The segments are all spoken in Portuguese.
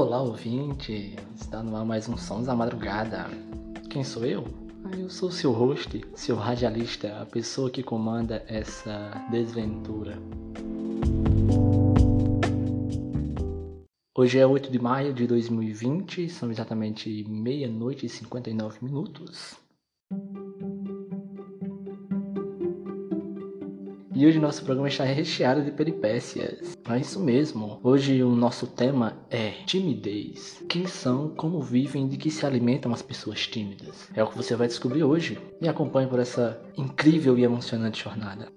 Olá, ouvinte! Está no ar mais um Sons da Madrugada. Quem sou eu? Ah, eu sou seu host, seu radialista, a pessoa que comanda essa desventura. Hoje é 8 de maio de 2020, são exatamente meia-noite e 59 minutos. E hoje nosso programa está recheado de peripécias. É isso mesmo. Hoje o nosso tema é timidez. Quem são, como vivem, de que se alimentam as pessoas tímidas. É o que você vai descobrir hoje. Me acompanhe por essa incrível e emocionante jornada.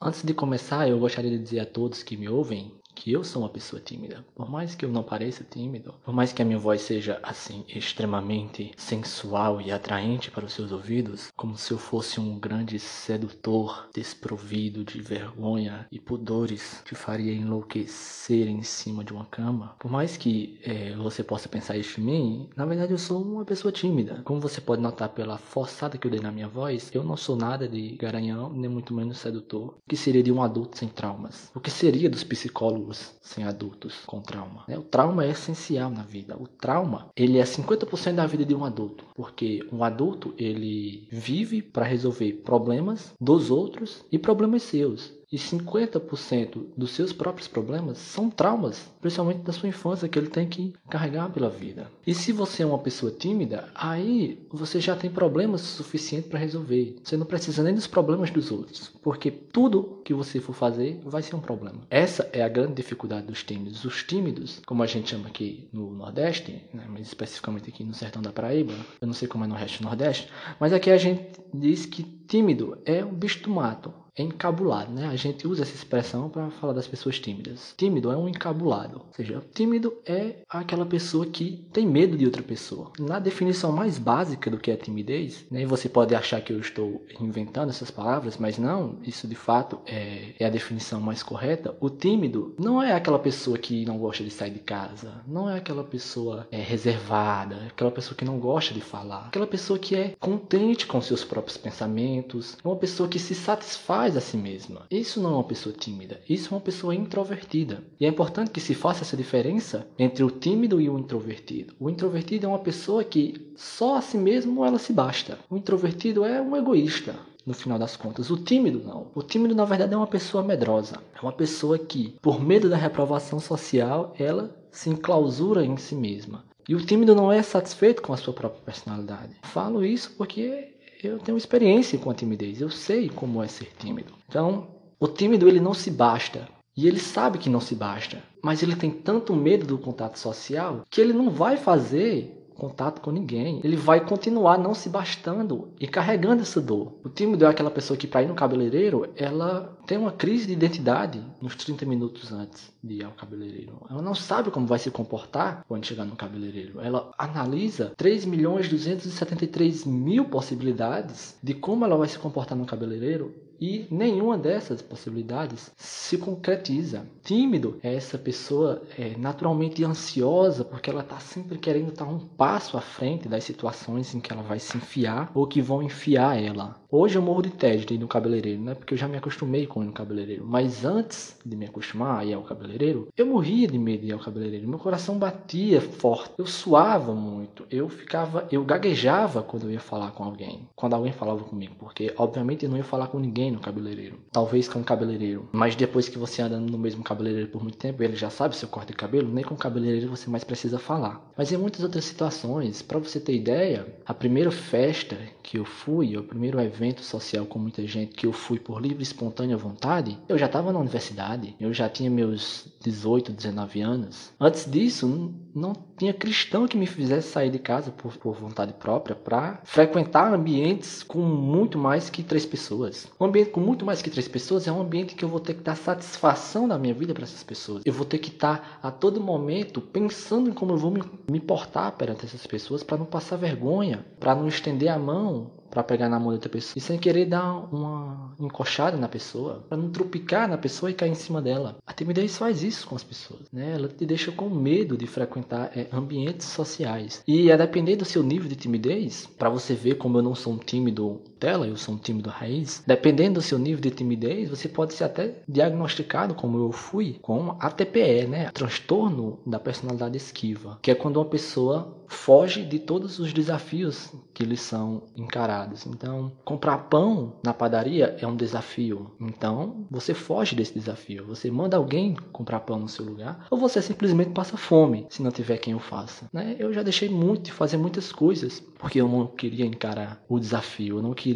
Antes de começar, eu gostaria de dizer a todos que me ouvem que eu sou uma pessoa tímida. Por mais que eu não pareça tímido, por mais que a minha voz seja assim extremamente sensual e atraente para os seus ouvidos, como se eu fosse um grande sedutor desprovido de vergonha e pudores que faria enlouquecer em cima de uma cama. Por mais que é, você possa pensar isso de mim, na verdade eu sou uma pessoa tímida. Como você pode notar pela forçada que eu dei na minha voz, eu não sou nada de garanhão, nem muito menos sedutor. Que seria de um adulto sem traumas? O que seria dos psicólogos sem adultos com trauma. Né? O trauma é essencial na vida. O trauma, ele é 50% da vida de um adulto, porque um adulto, ele vive para resolver problemas dos outros e problemas seus. E 50% dos seus próprios problemas são traumas, principalmente da sua infância, que ele tem que carregar pela vida. E se você é uma pessoa tímida, aí você já tem problemas suficientes para resolver. Você não precisa nem dos problemas dos outros, porque tudo que você for fazer vai ser um problema. Essa é a grande dificuldade dos tímidos. Os tímidos, como a gente chama aqui no Nordeste, né, mas especificamente aqui no sertão da Paraíba, eu não sei como é no resto do Nordeste, mas aqui a gente diz que tímido é um bicho do mato encabulado, né? A gente usa essa expressão para falar das pessoas tímidas. Tímido é um encabulado, ou seja, tímido é aquela pessoa que tem medo de outra pessoa. Na definição mais básica do que é timidez, né? Você pode achar que eu estou inventando essas palavras, mas não, isso de fato é, é a definição mais correta. O tímido não é aquela pessoa que não gosta de sair de casa, não é aquela pessoa é, reservada, é aquela pessoa que não gosta de falar, aquela pessoa que é contente com seus próprios pensamentos, é uma pessoa que se satisfaz a si mesma. Isso não é uma pessoa tímida, isso é uma pessoa introvertida. E é importante que se faça essa diferença entre o tímido e o introvertido. O introvertido é uma pessoa que só a si mesmo ela se basta. O introvertido é um egoísta no final das contas. O tímido não. O tímido na verdade é uma pessoa medrosa. É uma pessoa que, por medo da reprovação social, ela se enclausura em si mesma. E o tímido não é satisfeito com a sua própria personalidade. Falo isso porque eu tenho experiência com a timidez, eu sei como é ser tímido. Então, o tímido ele não se basta. E ele sabe que não se basta, mas ele tem tanto medo do contato social que ele não vai fazer contato com ninguém. Ele vai continuar não se bastando e carregando essa dor. O tímido é aquela pessoa que, para ir no cabeleireiro, ela tem uma crise de identidade nos 30 minutos antes de ir ao cabeleireiro. Ela não sabe como vai se comportar quando chegar no cabeleireiro. Ela analisa 3 milhões 273 mil possibilidades de como ela vai se comportar no cabeleireiro e nenhuma dessas possibilidades se concretiza. Tímido é essa pessoa é, naturalmente ansiosa porque ela está sempre querendo estar um passo à frente das situações em que ela vai se enfiar ou que vão enfiar ela. Hoje eu morro de tédio de ir no cabeleireiro, né? Porque eu já me acostumei com ir no cabeleireiro. Mas antes de me acostumar a ir ao cabeleireiro, eu morria de medo de ir ao cabeleireiro. Meu coração batia forte. Eu suava muito. Eu ficava, eu gaguejava quando eu ia falar com alguém. Quando alguém falava comigo, porque obviamente eu não ia falar com ninguém no cabeleireiro. Talvez com um cabeleireiro. Mas depois que você anda no mesmo cabeleireiro por muito tempo, ele já sabe seu corte de cabelo, nem com o cabeleireiro você mais precisa falar. Mas em muitas outras situações, para você ter ideia, a primeira festa que eu fui, o primeiro evento evento social com muita gente que eu fui por livre e espontânea vontade, eu já estava na universidade, eu já tinha meus 18, 19 anos. Antes disso, não tinha cristão que me fizesse sair de casa por, por vontade própria para frequentar ambientes com muito mais que três pessoas. Um ambiente com muito mais que três pessoas é um ambiente que eu vou ter que dar satisfação da minha vida para essas pessoas. Eu vou ter que estar a todo momento pensando em como eu vou me, me portar perante essas pessoas para não passar vergonha, para não estender a mão para pegar na mão da outra pessoa e sem querer dar uma encoxada na pessoa, para não trupicar na pessoa e cair em cima dela. A timidez faz isso com as pessoas, né? Ela te deixa com medo de frequentar é, ambientes sociais. E a depender do seu nível de timidez, para você ver como eu não sou um tímido Nutella, eu sou um tímido raiz. Dependendo do seu nível de timidez, você pode ser até diagnosticado, como eu fui, com ATPE, né? Transtorno da personalidade esquiva, que é quando uma pessoa foge de todos os desafios que lhes são encarados. Então, comprar pão na padaria é um desafio. Então, você foge desse desafio. Você manda alguém comprar pão no seu lugar, ou você simplesmente passa fome se não tiver quem o faça. Né? Eu já deixei muito de fazer muitas coisas porque eu não queria encarar o desafio, eu não queria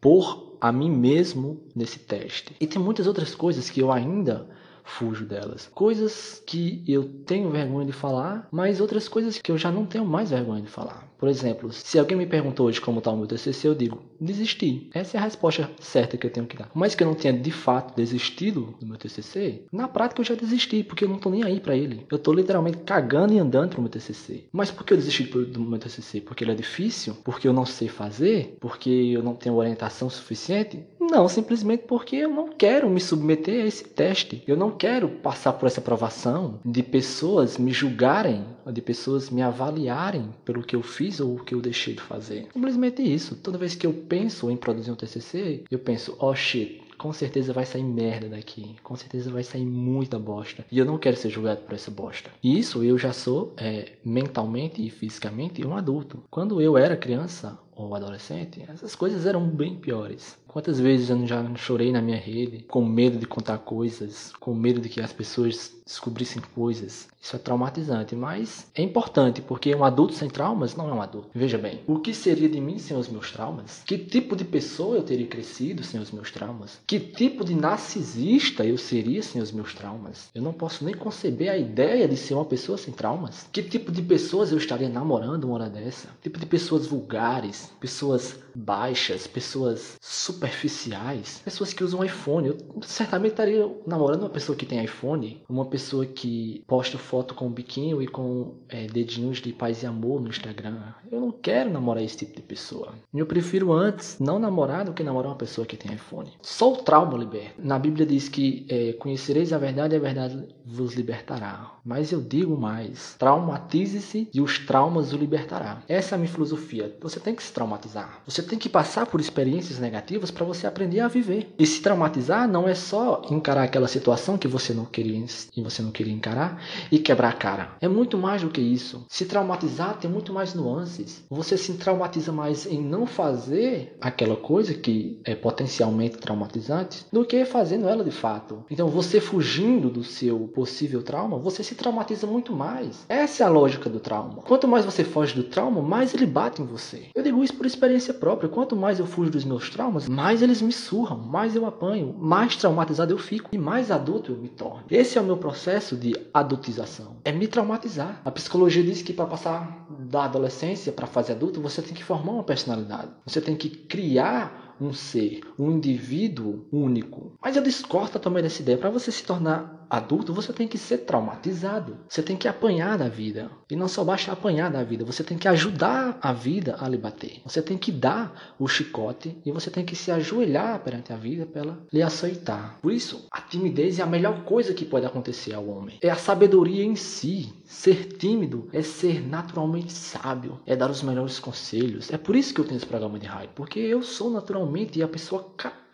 pôr a mim mesmo nesse teste. E tem muitas outras coisas que eu ainda fujo delas. Coisas que eu tenho vergonha de falar, mas outras coisas que eu já não tenho mais vergonha de falar. Por exemplo, se alguém me perguntou hoje como está o meu TCC, eu digo, desisti. Essa é a resposta certa que eu tenho que dar. Mas que eu não tenha de fato desistido do meu TCC, na prática eu já desisti, porque eu não estou nem aí para ele. Eu estou literalmente cagando e andando pro meu TCC. Mas por que eu desisti do meu TCC? Porque ele é difícil? Porque eu não sei fazer? Porque eu não tenho orientação suficiente? Não, simplesmente porque eu não quero me submeter a esse teste. Eu não quero passar por essa aprovação de pessoas me julgarem, de pessoas me avaliarem pelo que eu fiz ou o que eu deixei de fazer. Simplesmente isso. Toda vez que eu penso em produzir um TCC, eu penso, oh shit, com certeza vai sair merda daqui. Com certeza vai sair muita bosta. E eu não quero ser julgado por essa bosta. E isso eu já sou é, mentalmente e fisicamente um adulto. Quando eu era criança ou adolescente, essas coisas eram bem piores. Quantas vezes eu já chorei na minha rede, com medo de contar coisas, com medo de que as pessoas descobrissem coisas. Isso é traumatizante, mas é importante, porque um adulto sem traumas não é um adulto. Veja bem, o que seria de mim sem os meus traumas? Que tipo de pessoa eu teria crescido sem os meus traumas? Que tipo de narcisista eu seria sem os meus traumas? Eu não posso nem conceber a ideia de ser uma pessoa sem traumas. Que tipo de pessoas eu estaria namorando uma hora dessa? Que tipo de pessoas vulgares, pessoas baixas, pessoas superficiais, pessoas que usam iPhone. Eu certamente estaria namorando uma pessoa que tem iPhone, uma pessoa que posta foto com biquinho e com é, dedinhos de paz e amor no Instagram. Eu não quero namorar esse tipo de pessoa. Eu prefiro antes não namorar do que namorar uma pessoa que tem iPhone. Só o trauma liberta. Na Bíblia diz que é, conhecereis a verdade e a verdade vos libertará. Mas eu digo mais: traumatize-se e os traumas o libertará. Essa é a minha filosofia. Você tem que se traumatizar. Você tem que passar por experiências negativas para você aprender a viver. E se traumatizar não é só encarar aquela situação que você não queria e você não queria encarar e quebrar a cara. É muito mais do que isso. Se traumatizar tem muito mais nuances. Você se traumatiza mais em não fazer aquela coisa que é potencialmente traumatizante do que fazendo ela de fato. Então você fugindo do seu possível trauma, você se traumatiza muito mais. Essa é a lógica do trauma. Quanto mais você foge do trauma, mais ele bate em você. Eu digo isso por experiência própria. Quanto mais eu fujo dos meus traumas, mais eles me surram, mais eu apanho, mais traumatizado eu fico e mais adulto eu me torno. Esse é o meu processo de adultização. É me traumatizar. A psicologia diz que para passar da adolescência para a fase adulta, você tem que formar uma personalidade. Você tem que criar um ser, um indivíduo único. Mas eu discordo também dessa ideia. Para você se tornar adulto, você tem que ser traumatizado. Você tem que apanhar da vida. E não só basta apanhar da vida, você tem que ajudar a vida a lhe bater. Você tem que dar o chicote e você tem que se ajoelhar perante a vida para ela lhe aceitar. Por isso, a timidez é a melhor coisa que pode acontecer ao homem. É a sabedoria em si. Ser tímido é ser naturalmente sábio, é dar os melhores conselhos. É por isso que eu tenho esse programa de rádio, porque eu sou naturalmente a pessoa capaz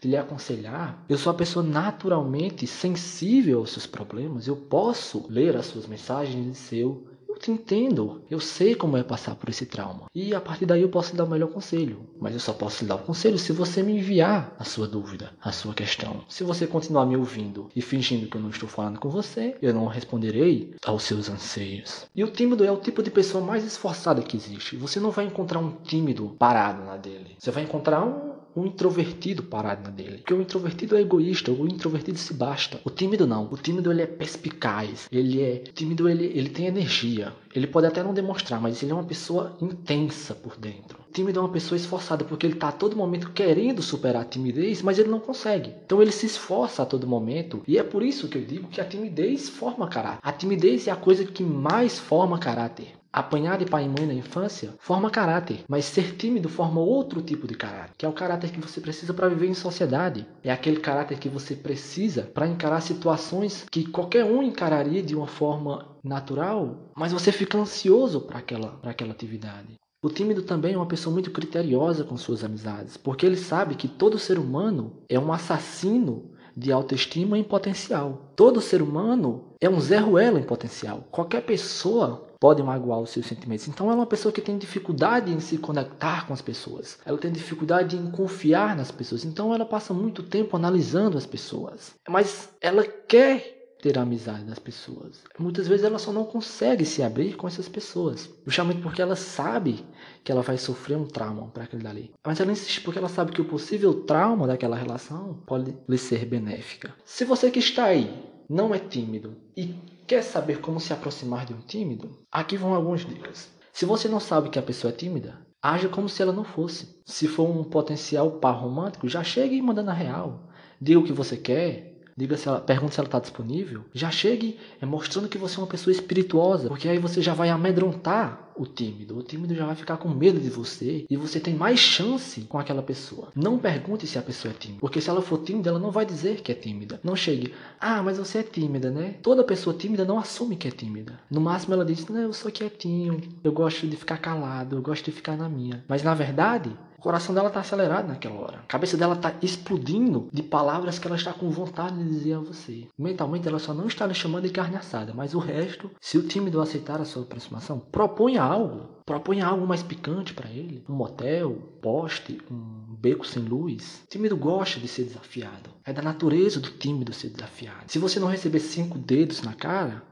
de lhe aconselhar. Eu sou a pessoa naturalmente sensível aos seus problemas. Eu posso ler as suas mensagens e seu te entendo, eu sei como é passar por esse trauma. E a partir daí eu posso dar o melhor conselho. Mas eu só posso dar o conselho se você me enviar a sua dúvida, a sua questão. Se você continuar me ouvindo e fingindo que eu não estou falando com você, eu não responderei aos seus anseios. E o tímido é o tipo de pessoa mais esforçada que existe. Você não vai encontrar um tímido parado na dele. Você vai encontrar um um introvertido parado na dele. Porque o introvertido é egoísta, o introvertido se basta. O tímido não. O tímido ele é perspicaz. Ele é tímido, ele, ele tem energia. Ele pode até não demonstrar, mas ele é uma pessoa intensa por dentro. O tímido é uma pessoa esforçada porque ele está a todo momento querendo superar a timidez, mas ele não consegue. Então ele se esforça a todo momento e é por isso que eu digo que a timidez forma caráter. A timidez é a coisa que mais forma caráter. Apanhar de pai e mãe na infância forma caráter, mas ser tímido forma outro tipo de caráter, que é o caráter que você precisa para viver em sociedade. É aquele caráter que você precisa para encarar situações que qualquer um encararia de uma forma natural, mas você fica ansioso para aquela, aquela atividade. O tímido também é uma pessoa muito criteriosa com suas amizades, porque ele sabe que todo ser humano é um assassino de autoestima em potencial. Todo ser humano é um Zé Ruela em potencial. Qualquer pessoa pode magoar os seus sentimentos. Então ela é uma pessoa que tem dificuldade em se conectar com as pessoas. Ela tem dificuldade em confiar nas pessoas. Então ela passa muito tempo analisando as pessoas. Mas ela quer ter a amizade das pessoas. Muitas vezes ela só não consegue se abrir com essas pessoas, justamente porque ela sabe que ela vai sofrer um trauma para aquele dali. Mas ela insiste porque ela sabe que o possível trauma daquela relação pode lhe ser benéfica. Se você que está aí não é tímido e quer saber como se aproximar de um tímido, aqui vão algumas dicas. Se você não sabe que a pessoa é tímida, haja como se ela não fosse. Se for um potencial par romântico, já chegue mandando a real. Diga o que você quer, diga se ela, pergunte se ela está disponível, já chegue é, mostrando que você é uma pessoa espirituosa, porque aí você já vai amedrontar o tímido. O tímido já vai ficar com medo de você e você tem mais chance com aquela pessoa. Não pergunte se a pessoa é tímida, porque se ela for tímida, ela não vai dizer que é tímida. Não chegue, ah, mas você é tímida, né? Toda pessoa tímida não assume que é tímida. No máximo ela diz, não, eu sou quietinho, eu gosto de ficar calado, eu gosto de ficar na minha. Mas na verdade, o coração dela está acelerado naquela hora. A cabeça dela está explodindo de palavras que ela está com vontade de dizer a você. Mentalmente ela só não está lhe chamando de carne assada, mas o resto, se o tímido aceitar a sua aproximação, proponha algo. Proponha algo mais picante para ele. Um motel, poste, um beco sem luz. O tímido gosta de ser desafiado. É da natureza do tímido ser desafiado. Se você não receber cinco dedos na cara,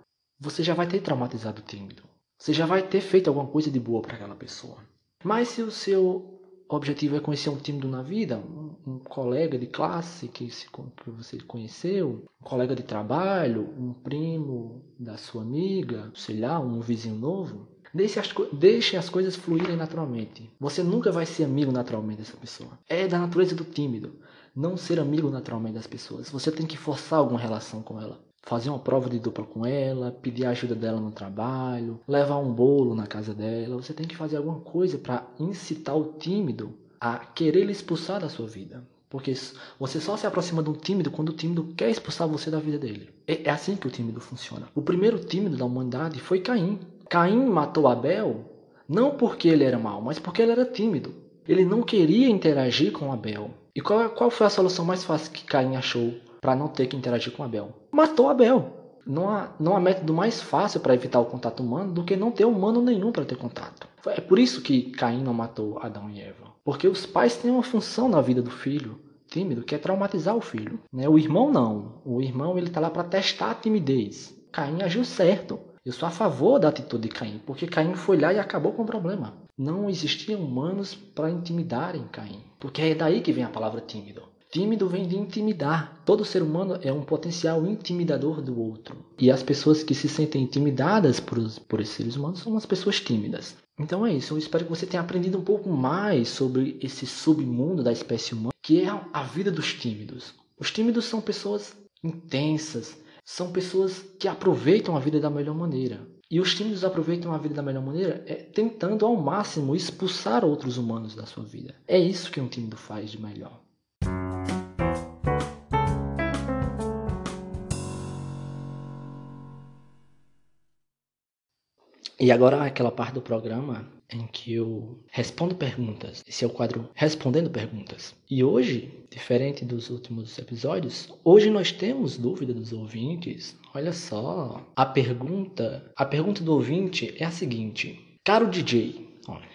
você já vai ter traumatizado o tímido. Você já vai ter feito alguma coisa de boa para aquela pessoa. Mas se o seu o objetivo é conhecer um tímido na vida, um, um colega de classe que, se, que você conheceu, um colega de trabalho, um primo da sua amiga, sei lá, um vizinho novo. Deixe as, deixe as coisas fluírem naturalmente. Você nunca vai ser amigo naturalmente dessa pessoa. É da natureza do tímido não ser amigo naturalmente das pessoas. Você tem que forçar alguma relação com ela fazer uma prova de dupla com ela, pedir a ajuda dela no trabalho, levar um bolo na casa dela. Você tem que fazer alguma coisa para incitar o tímido a querer lhe expulsar da sua vida. Porque você só se aproxima de um tímido quando o tímido quer expulsar você da vida dele. É, é assim que o tímido funciona. O primeiro tímido da humanidade foi Caim. Caim matou Abel não porque ele era mau, mas porque ele era tímido. Ele não queria interagir com Abel. E qual, qual foi a solução mais fácil que Caim achou para não ter que interagir com Abel. Matou Abel. Não há, não há método mais fácil para evitar o contato humano do que não ter humano nenhum para ter contato. É por isso que Caim não matou Adão e Eva. Porque os pais têm uma função na vida do filho tímido que é traumatizar o filho. Né? O irmão não. O irmão ele está lá para testar a timidez. Caim agiu certo. Eu sou a favor da atitude de Caim, porque Caim foi lá e acabou com o problema. Não existiam humanos para intimidarem Caim, porque é daí que vem a palavra tímido. Tímido vem de intimidar. Todo ser humano é um potencial intimidador do outro. E as pessoas que se sentem intimidadas por, por esses seres humanos são as pessoas tímidas. Então é isso. Eu espero que você tenha aprendido um pouco mais sobre esse submundo da espécie humana, que é a vida dos tímidos. Os tímidos são pessoas intensas, são pessoas que aproveitam a vida da melhor maneira. E os tímidos aproveitam a vida da melhor maneira é tentando ao máximo expulsar outros humanos da sua vida. É isso que um tímido faz de melhor. E agora aquela parte do programa em que eu respondo perguntas. Esse é o quadro Respondendo Perguntas. E hoje, diferente dos últimos episódios, hoje nós temos dúvida dos ouvintes. Olha só, a pergunta, a pergunta do ouvinte é a seguinte: Caro DJ,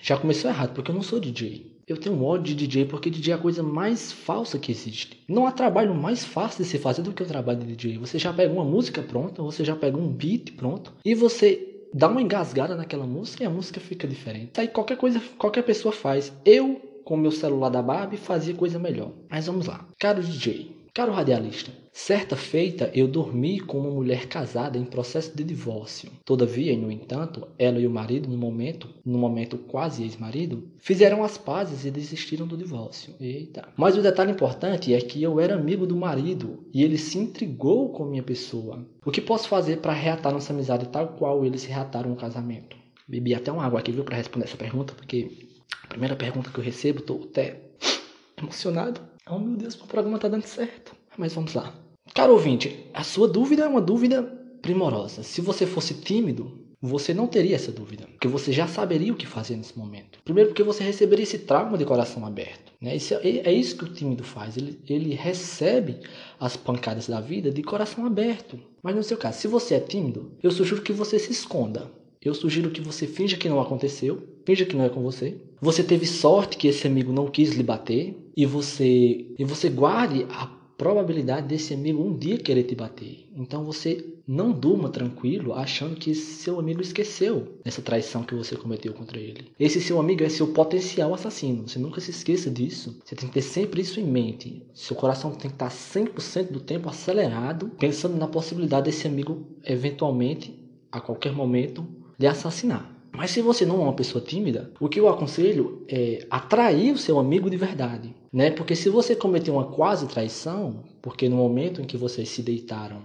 já começou errado porque eu não sou DJ. Eu tenho um ódio de DJ porque DJ é a coisa mais falsa que existe. Não há trabalho mais fácil de se fazer do que o trabalho de DJ. Você já pega uma música pronta, você já pega um beat pronto e você dá uma engasgada naquela música e a música fica diferente. Aí qualquer coisa, qualquer pessoa faz. Eu, com meu celular da Barbie, fazia coisa melhor. Mas vamos lá. Caro DJ, caro radialista, certa feita eu dormi com uma mulher casada em processo de divórcio. Todavia, no entanto, ela e o marido, no momento, no momento quase ex-marido, fizeram as pazes e desistiram do divórcio. Eita. Mas o detalhe importante é que eu era amigo do marido e ele se intrigou com minha pessoa. O que posso fazer para reatar nossa amizade tal qual eles reataram o casamento? Bebi até uma água aqui, viu, para responder essa pergunta, porque a primeira pergunta que eu recebo, tô até emocionado. Oh meu Deus, o programa tá dando certo. Mas vamos lá. Caro ouvinte, a sua dúvida é uma dúvida primorosa. Se você fosse tímido, você não teria essa dúvida, porque você já saberia o que fazer nesse momento. Primeiro, porque você receberia esse trauma de coração aberto. Né? Isso é, é, isso que o tímido faz, ele, ele recebe as pancadas da vida de coração aberto. Mas no seu caso, se você é tímido, eu sugiro que você se esconda. Eu sugiro que você finja que não aconteceu, finja que não é com você. Você teve sorte que esse amigo não quis lhe bater e você e você guarde a probabilidade desse amigo um dia querer te bater. Então você não durma tranquilo achando que seu amigo esqueceu essa traição que você cometeu contra ele. Esse seu amigo é seu potencial assassino. Você nunca se esqueça disso. Você tem que ter sempre isso em mente. Seu coração tem que estar 100% do tempo acelerado, pensando na possibilidade desse amigo eventualmente, a qualquer momento, lhe assassinar. Mas se você não é uma pessoa tímida, o que eu aconselho é atrair o seu amigo de verdade, né? Porque se você cometeu uma quase traição, porque no momento em que vocês se deitaram,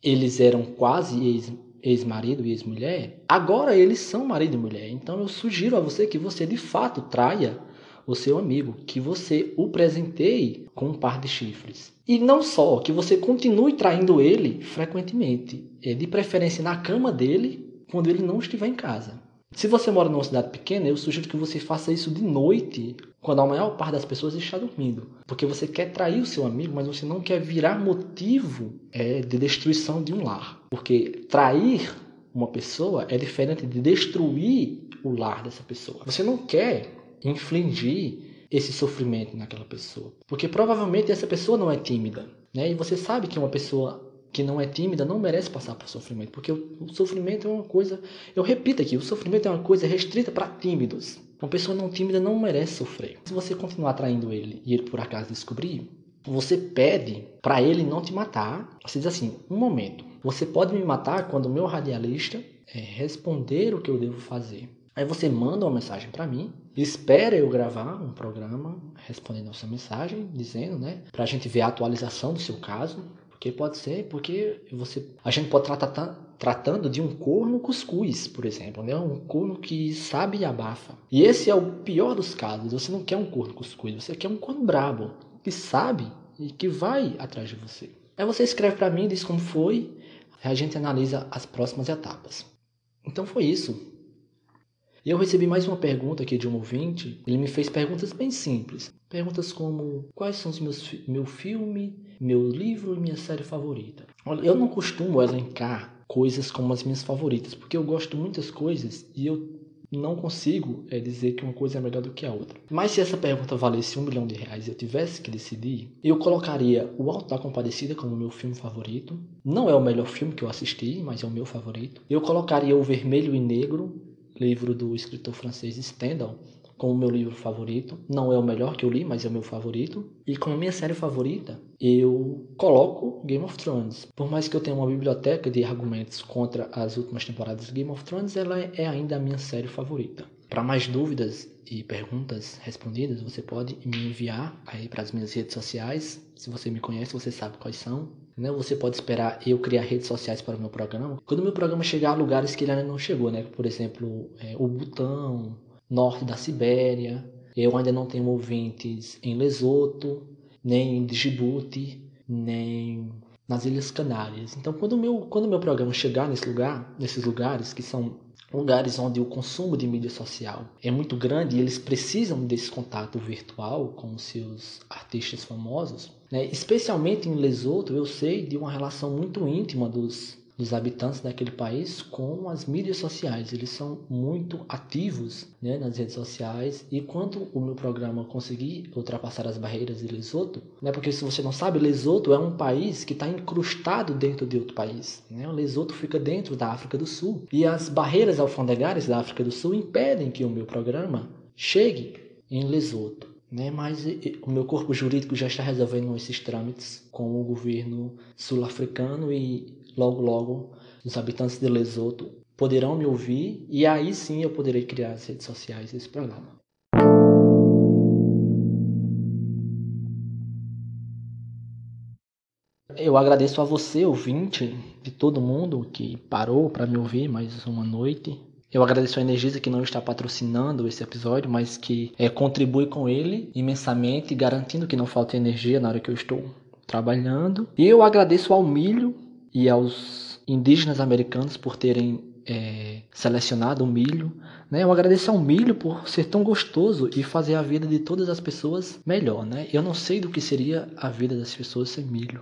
eles eram quase ex-marido e ex-mulher, agora eles são marido e mulher. Então eu sugiro a você que você de fato traia o seu amigo, que você o presenteie com um par de chifres. E não só, que você continue traindo ele frequentemente, é, de preferência na cama dele, quando ele não estiver em casa. Se você mora numa cidade pequena, eu sugiro que você faça isso de noite, quando a maior parte das pessoas está dormindo. Porque você quer trair o seu amigo, mas você não quer virar motivo é, de destruição de um lar. Porque trair uma pessoa é diferente de destruir o lar dessa pessoa. Você não quer infligir esse sofrimento naquela pessoa. Porque provavelmente essa pessoa não é tímida. Né? E você sabe que uma pessoa que não é tímida não merece passar por sofrimento, porque o, sofrimento é uma coisa, eu repito aqui, o sofrimento é uma coisa restrita para tímidos. Uma pessoa não tímida não merece sofrer. Se você continuar atraindo ele e ele por acaso descobrir, você pede para ele não te matar. Você diz assim: um momento, você pode me matar quando o meu radialista é, responder o que eu devo fazer. Aí você manda uma mensagem para mim, espera eu gravar um programa respondendo a sua mensagem, dizendo, né, para a gente ver a atualização do seu caso. Porque pode ser, porque você, a gente pode estar tratando de um corno cuscuz, por exemplo, né? Um corno que sabe e abafa. E esse é o pior dos casos. Você não quer um corno cuscuz, você quer um corno brabo, que sabe e que vai atrás de você. Aí você escreve para mim, diz como foi, a gente analisa as próximas etapas. Então foi isso. E eu recebi mais uma pergunta aqui de um ouvinte. Ele me fez perguntas bem simples. Perguntas como: quais são os meus meu filme, meu livro e minha série favorita? Olha, eu não costumo elencar coisas como as minhas favoritas, porque eu gosto de muitas coisas e eu não consigo é, dizer que uma coisa é melhor do que a outra. Mas se essa pergunta valesse um milhão de reais e eu tivesse que decidir, eu colocaria O Alto da Compadecida como meu filme favorito. Não é o melhor filme que eu assisti, mas é o meu favorito. Eu colocaria O Vermelho e Negro, livro do escritor francês Stendhal, como meu livro favorito. Não é o melhor que eu li, mas é o meu favorito. E como minha série favorita, eu coloco Game of Thrones. Por mais que eu tenha uma biblioteca de argumentos contra as últimas temporadas de Game of Thrones, ela é ainda a minha série favorita. Para mais dúvidas e perguntas respondidas, você pode me enviar aí para as minhas redes sociais. Se você me conhece, você sabe quais são. Né? Você pode esperar eu criar redes sociais para o meu programa. Quando o meu programa chegar a lugares que ele ainda não chegou, né? Por exemplo, é, o Butão, norte da Sibéria. Eu ainda não tenho ouvintes em Lesoto, nem em Djibouti, nem nas Ilhas Canárias. Então, quando o meu, quando o meu programa chegar nesse lugar, nesses lugares que são lugares onde o consumo de mídia social é muito grande e eles precisam desse contato virtual com seus artistas famosos, né? especialmente em Lesoto, eu sei de uma relação muito íntima dos dos habitantes daquele país com as mídias sociais. Eles são muito ativos né, nas redes sociais e quando o meu programa conseguir ultrapassar as barreiras de Lesoto, né, porque se você não sabe, Lesoto é um país que está incrustado dentro de outro país. Né? O Lesoto fica dentro da África do Sul e as barreiras alfandegárias da África do Sul impedem que o meu programa chegue em Lesoto. Né? Mas o meu corpo jurídico já está resolvendo esses trâmites com o governo sul-africano e logo logo os habitantes de Lesoto poderão me ouvir e aí sim eu poderei criar as redes sociais desse programa. Eu agradeço a você, ouvinte, de todo mundo que parou para me ouvir mais uma noite. Eu agradeço a Energisa que não está patrocinando esse episódio, mas que é, contribui com ele imensamente, garantindo que não falte energia na hora que eu estou trabalhando. E eu agradeço ao Milho e aos indígenas americanos por terem é, selecionado o milho. Né? Eu agradeço ao milho por ser tão gostoso e fazer a vida de todas as pessoas melhor. Né? Eu não sei do que seria a vida das pessoas sem milho.